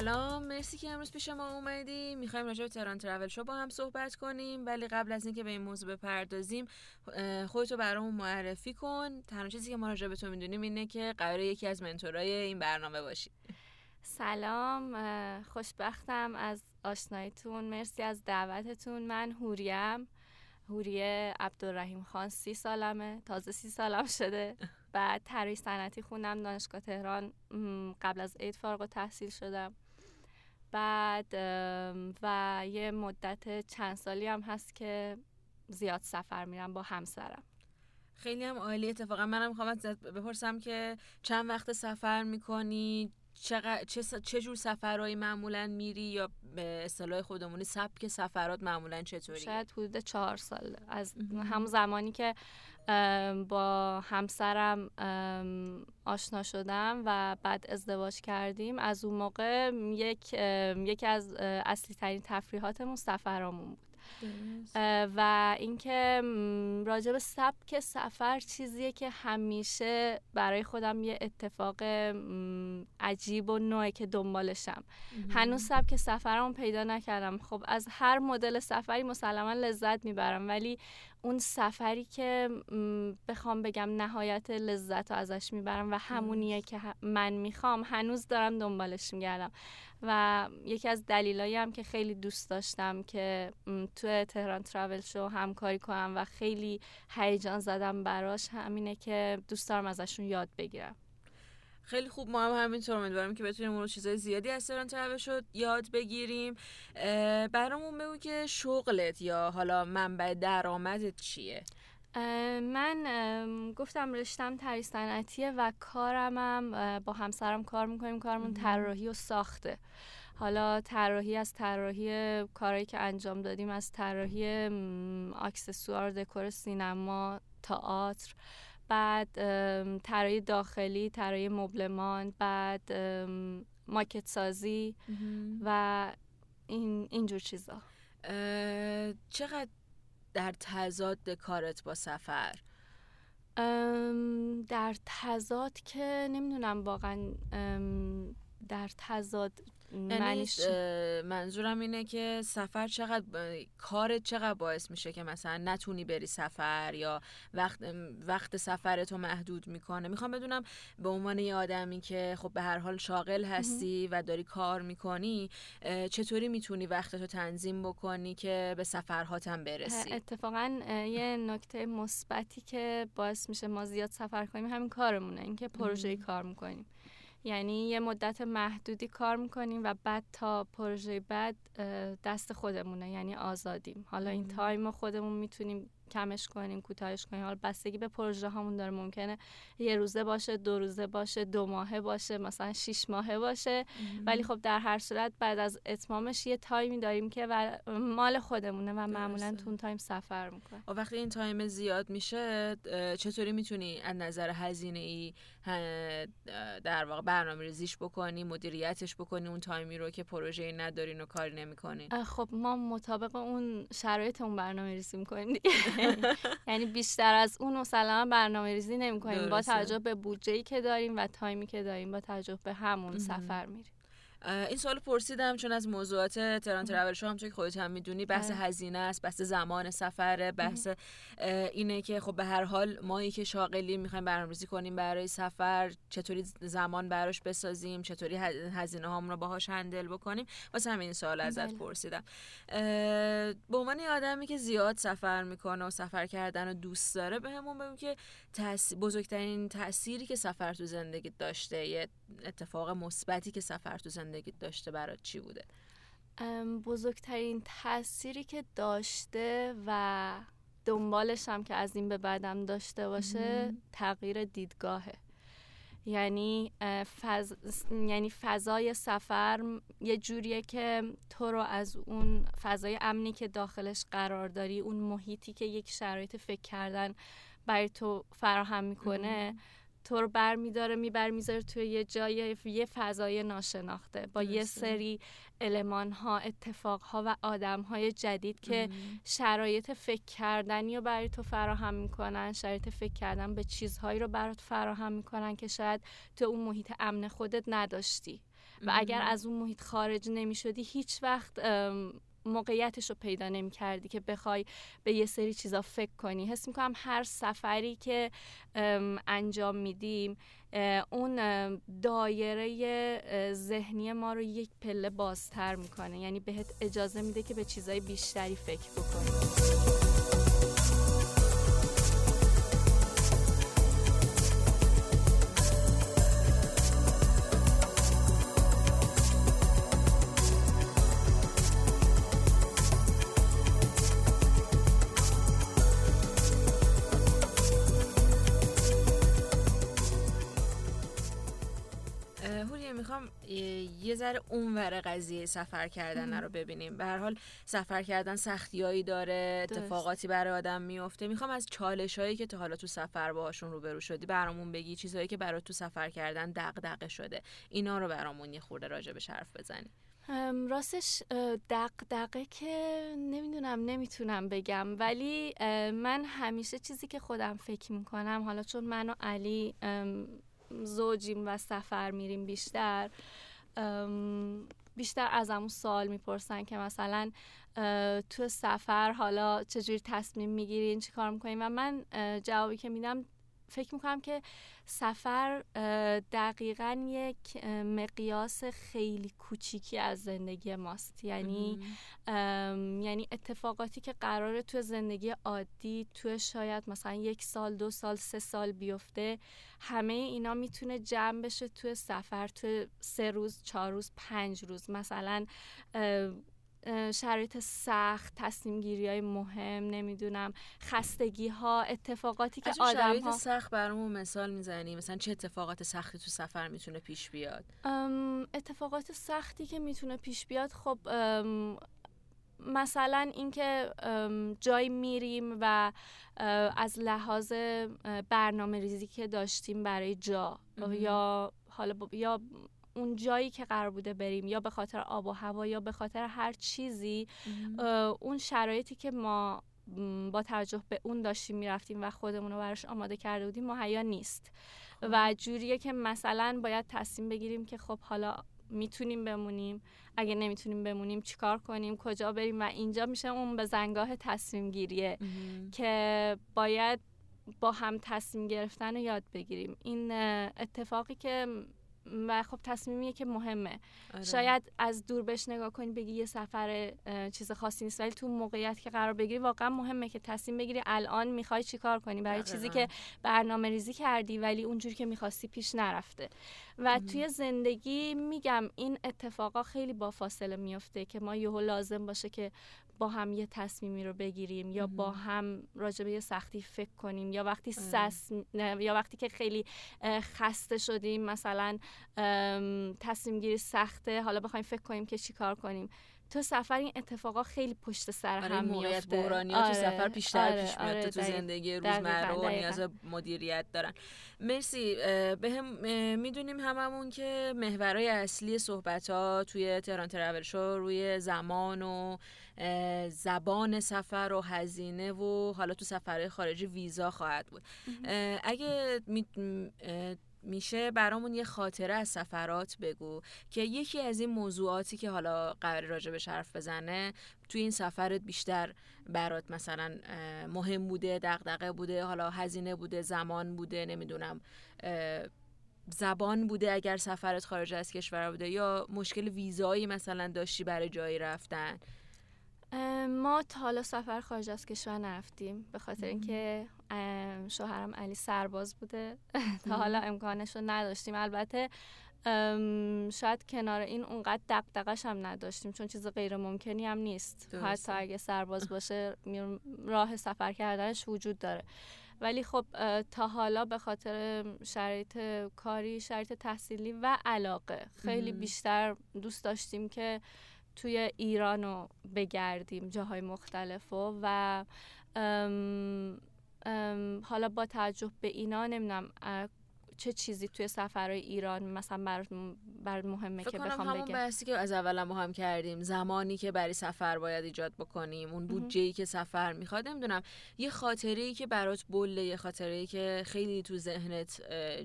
سلام مرسی که امروز پیش ما اومدی می‌خوایم راجع به تهران ترافل شو با هم صحبت کنیم ولی قبل از اینکه به این موضوع بپردازیم خودتو برامون معرفی کن. تنها چیزی که ما راجع به تو می‌دونیم اینه که قراره یکی از منتورای این برنامه باشی. سلام خوشبختم از آشنایتون مرسی از دعوتتون. من هوریم. هوریه عبدالرحیم خان سی سالمه. تازه سی سالم شده. بعد طراحی صنعتی خوندم. دانشگاه تهران قبل از عید فارغ تحصیل شدم. بعد و یه مدت چند سالی هم هست که زیاد سفر میرم با همسرم. خیلی هم عالی اتفاقا. منم می‌خوام بپرسم که چند وقت سفر می‌کنی؟ چه, چه جور سفرهایی معمولا میری یا به اصطلاح خودمونی سبک سفرات معمولا چطوری شاید حدود چهار سال. از همون زمانی که با همسرم آشنا شدم و بعد ازدواج کردیم از اون موقع یک یکی از اصلی ترین تفریحاتمون سفرامون و اینکه راجع به سبک سفر چیزیه که همیشه برای خودم یه اتفاق عجیب و نوعی که دنبالشم. هنوز سبک سفرمو پیدا نکردم. خب از هر مدل سفری مسلما لذت می‌برم. ولی اون سفری که بخوام بگم نهایت لذت رو ازش می‌برم و همونیه که من می‌خوام. هنوز دارم دنبالش میگردم. و یکی از دلیلایی هم که خیلی دوست داشتم که تو تهران تراول شو همکاری کنم و خیلی هیجان زدم براش همینه که دوست دارم ازشون یاد بگیرم. خیلی خوب ما هم همینطور امیدوارم که بتونیم اون چیزای زیادی از تهران تراول شد یاد بگیریم. برامون بگو که شغلت یا حالا منبع درآمدت چیه؟ من گفتم رشتم تری صنعتیه و کارمم با همسرم کار می‌کنیم. کارمون طراحی و ساخته. حالا طراحی از طراحی کارهایی که انجام دادیم از طراحی اکسسوار دکور سینما تئاتر بعد طراحی داخلی طراحی مبلمان بعد ماکت سازی و این اینجور چیزا. چقدر در تضاد کارت با سفر؟ در تضاد که نمی‌دونم واقعا در تضاد یعنی منظورم اینه که سفر چقدر کارت چقدر باعث میشه که مثلا نتونی بری سفر یا وقت وقت سفرتو محدود می‌کنه. می‌خوام بدونم به عنوان یه آدمی که خب به هر حال شاغل هستی و داری کار می‌کنی چطوری می‌تونی وقتتو تنظیم بکنی که به سفرهاتم برسی؟ اتفاقا یه نکته مثبتی که باعث میشه ما زیاد سفر کنیم همین کارمونه اینکه پروژه کار می‌کنیم. یعنی یه مدت محدودی کار می‌کنیم و بعد تا پروژه بعد دست خودمونه یعنی آزادیم. حالا این تایم خودمون می‌تونیم کمش کنیم کوتاهش کنیم. حالا بستگی به پروژه هامون داره. ممکنه یه روزه باشه دو روزه باشه دو ماهه باشه مثلا شیش ماهه باشه. ولی خب در هر صورت بعد از اتمامش یه تایمی داریم که مال خودمونه و معمولا تو اون تایم سفر می‌کنه و وقتی این تایم زیاد میشه چطوری می‌تونی از نظر هزینه ای در واقع برنامه ریزیش بکنی مدیریتش بکنی اون تایمی رو که پروژه ندارین و کاری نمی‌کنین؟ خب ما مطابق اون شرایط اون برنامه ریزی می‌کنیم یعنی بیشتر از اون مسلما برنامه ریزی نمی کنیم با توجه به بودجه که داریم و تایمی که داریم با توجه به همون سفر میریم. این سوال پرسیدم چون از موضوعات تران ترول شو همونطور که خودت هم می‌دونی بحث آره. هزینه است بحث زمان سفره بحث اینه که خب به هر حال مایی که شاغلی می‌خوایم برنامه‌ریزی کنیم برای سفر چطوری زمان براش بسازیم چطوری هزینه هامون رو باهاش هندل بکنیم واسه همین سوال ازت بله. پرسیدم به عنوان آدمی که زیاد سفر می‌کنه و سفر کردن رو دوست داره بهمون به بگو که بزرگترین تأثیری که سفر تو زندگی داشته یه اتفاق مثبتی که سفر تو زندگی زندگیت داشته برات چی بوده؟ بزرگترین تأثیری که داشته و دنبالش هم که از این به بعدم داشته باشه تغییر دیدگاهه. یعنی فض... یعنی فضای سفر یه جوریه که تو رو از اون فضای امنی که داخلش قرار داری اون محیطی که یک شرایط فکر کردن برای تو فراهم می‌کنه تو رو بر میداره میبر می‌ذاره توی یه جای یه فضای ناشناخته با یه سری علمان ها اتفاق ها و آدم های جدید که شرایط فکر کردنی رو برای تو فراهم می‌کنن شرایط فکر کردن به چیزهایی رو برات فراهم می‌کنن که شاید تو اون محیط امن خودت نداشتی. و اگر از اون محیط خارج نمی شدی هیچ وقت موقعیتش رو پیدا نمی کردی که بخوای به یه سری چیزا فکر کنی. حس می‌کنم هر سفری که انجام میدیم اون دایره ذهنی ما رو یک پله بازتر می‌کنه. یعنی بهت اجازه میده که به چیزای بیشتری فکر بکنی. ذره اونور قضیه سفر کردن رو ببینیم. به هر حال سفر کردن سختیایی داره اتفاقاتی برای آدم میفته. می‌خوام از چالش هایی که تا حالا تو سفر باهاشون روبرو شدی برامون بگی چیزهایی که برای تو سفر کردن دغدغه شده. اینا رو برامون یه خورده راجع به حرف بزنی. راستش دقدقه که نمی‌دونم نمی‌تونم بگم. ولی من همیشه چیزی که خودم فکر می‌کنم حالا چون من و علی زوجیم و سفر میریم بیشتر بیشتر از همون سوال می‌پرسن که مثلا تو سفر حالا چجوری تصمیم می‌گیرین چی کار می‌کنین و من جوابی که میدم فکر می‌کنم که سفر دقیقا یک مقیاس خیلی کوچیکی از زندگی ماست. یعنی یعنی اتفاقاتی که قراره تو زندگی عادی تو شاید مثلا یک سال دو سال سه سال بیفته همه اینا می‌تونه جمع بشه تو سفر تو سه روز چهار روز پنج روز. مثلا شرایط سخت تصمیم گیری های مهم نمی‌دونم خستگی ها اتفاقاتی که آدم شرایط سخت برامون مثال می‌زنی. مثلا چه اتفاقات سختی تو سفر می‌تونه پیش بیاد؟ اتفاقات سختی که می‌تونه پیش بیاد خب مثلا اینکه جای میریم و از لحاظ برنامه ریزی که داشتیم برای جا یا حالا یا اون جایی که قرار بوده بریم یا به خاطر آب و هوا یا به خاطر هر چیزی اون شرایطی که ما با توجه به اون داشتیم می‌رفتیم و خودمون رو براش آماده کرده بودیم مهیا نیست. خب. و جوریه که مثلا باید تصمیم بگیریم که خب حالا می‌تونیم بمونیم. اگه نمی‌تونیم بمونیم چیکار کنیم؟ کجا بریم؟ و اینجا میشه اون به زنگاه تصمیم گیریه که باید با هم تصمیم گرفتن رو یاد بگیریم. این اتفاقی که و خب تصمیمیه که مهمه. آره. شاید از دور بهش نگاه کنی بگی یه سفر چیز خاصی نیست ولی تو موقعیت که قرار بگیری واقعا مهمه که تصمیم بگیری الان می‌خوای چیکار کنی؟ برای چیزی که برنامه ریزی کردی ولی اونجوری که می‌خواستی پیش نرفته. و توی زندگی میگم این اتفاقا خیلی با فاصله میفته که ما یهو لازم باشه که با هم یه تصمیمی رو بگیریم یا با هم راجع به یه سختی فکر کنیم یا وقتی سس یا وقتی که خیلی خسته شدیم مثلا تصمیم گیری سخته حالا بخوایم فکر کنیم که چیکار کنیم. تو سفر این اتفاقا خیلی پشت سر آره هم میفته بحرانی آره، تو سفر بیشتر آره، پیش میاد آره، تو زندگی روزمره و نیاز مدیریت دارن. مرسی به هم می‌دونیم هممون که محورهای اصلی صحبت ها توی تهران ترول شو روی زمان و زبان سفر و هزینه و حالا تو سفرهای خارجی ویزا خواهد بود. اگه میشه برامون یه خاطره از سفرات بگو که یکی از این موضوعاتی که حالا قرار راجع به حرف بزنه توی این سفرت بیشتر برات مثلا مهم بوده دغدغه بوده حالا هزینه بوده زمان بوده نمی‌دونم زبان بوده اگر سفرت خارج از کشور بوده یا مشکل ویزایی مثلا داشتی برای جایی رفتن. ما تا حالا سفر خارج از کشور نرفتیم به خاطر اینکه شوهرم علی سرباز بوده. تا حالا امکانش رو نداشتیم. البته شاید کنار این اونقدر دقدقش هم نداشتیم چون چیز غیر ممکنی هم نیست. حتی اگه سرباز باشه راه سفر کردنش وجود داره. ولی خب تا حالا به خاطر شرایط کاری شرایط تحصیلی و علاقه خیلی بیشتر دوست داشتیم که توی ایران رو بگردیم جاهای مختلف و, و حالا با توجه به اینا نمی‌دونم چه چیزی توی سفرهای ایران مثلا بر, بر مهمه که بخوام همون بحثی که از اول ما هم کردیم. زمانی که برای سفر باید ایجاد بکنیم اون بودجه ای که سفر می‌خواد نمی‌دونم یه خاطره ای که برات بله یه خاطره ای که خیلی تو ذهنت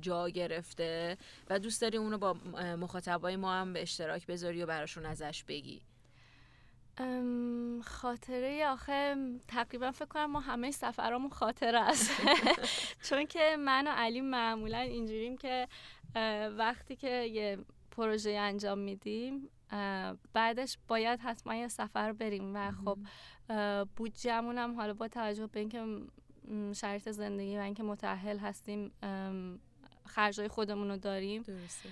جا گرفته و دوست داری اونو با مخاطبای ما هم به اشتراک بذاری و براشون ازش بگی. خاطره آخه تقریبا فکر کنم ما همه سفرامون خاطره است. چون که من و علی معمولا اینجوریم که وقتی که یه پروژه انجام میدیم بعدش باید حتما یه سفر بریم و خب بودجهمون هم حالا با توجه به اینکه شرایط زندگی و اینکه متأهل هستیم خرجای خودمون رو داریم درسته.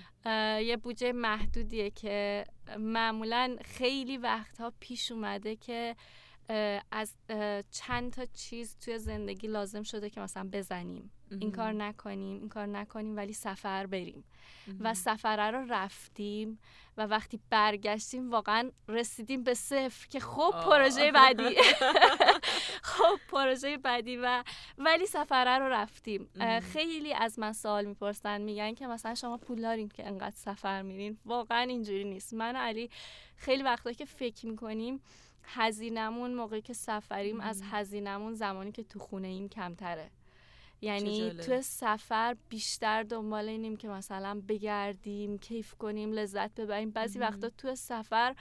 یه بودجه محدودیه که معمولا خیلی وقتها پیش اومده که از چند تا چیز توی زندگی لازم شده که مثلا بزنیم. این کار نکنیم این کار نکنیم ولی سفر بریم. و سفره رو رفتیم و وقتی برگشتیم واقعا رسیدیم به صفر که خب پروژه بعدی. خب پروژه بعدی و ولی سفره رو رفتیم. خیلی از من سوال می‌پرسن میگن که مثلا شما پول دارین که انقدر سفر میرین؟ واقعا اینجوری نیست. من و علی خیلی وقتا که فکر می‌کنیم هزینمون موقعی که سفریم از هزینمون زمانی که تو خونه ایم کمتره. یعنی تو سفر بیشتر دنبال اینیم که مثلا بگردیم کیف کنیم لذت ببریم. بعضی وقتا تو سفر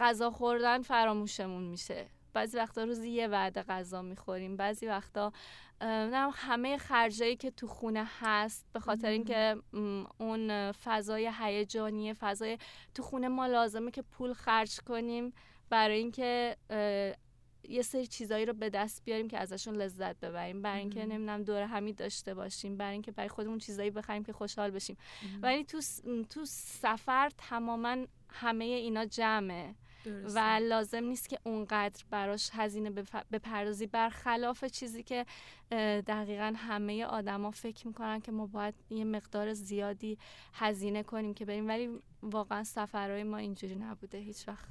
غذا خوردن فراموشمون میشه. بعضی وقتا روزی یه وعده غذا می‌خوریم. بعضی وقتا نه همه خرجایی که تو خونه هست به خاطر اینکه اون فضای هیجانی فضای تو خونه ما لازمه که پول خرج کنیم. برای اینکه یه سری چیزایی رو به دست بیاریم که ازشون لذت ببریم. برای اینکه نمی‌دونم دور همی داشته باشیم. برای اینکه برای خودمون چیزایی بخریم که خوشحال بشیم. ولی تو تو سفر تماما همه اینا جمعه. و لازم نیست که اونقدر براش هزینه بپردازی. برخلاف چیزی که دقیقا همه آدما فکر می‌کنن که ما باید یه مقدار زیادی هزینه کنیم که بریم. ولی واقعا سفرهای ما اینجوری نبوده. هیچ وقت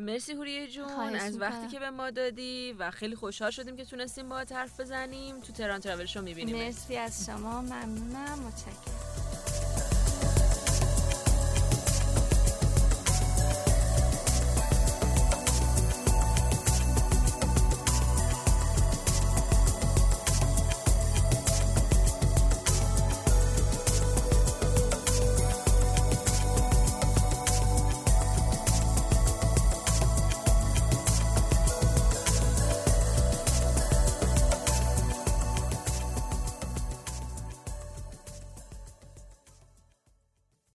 مرسی هوریه جون از وقتی که به ما دادی و خیلی خوشحال شدیم که تونستیم با حرف بزنیم تو تران تراول شو می‌بینیم مرسی از شما ممنونم متشکرم.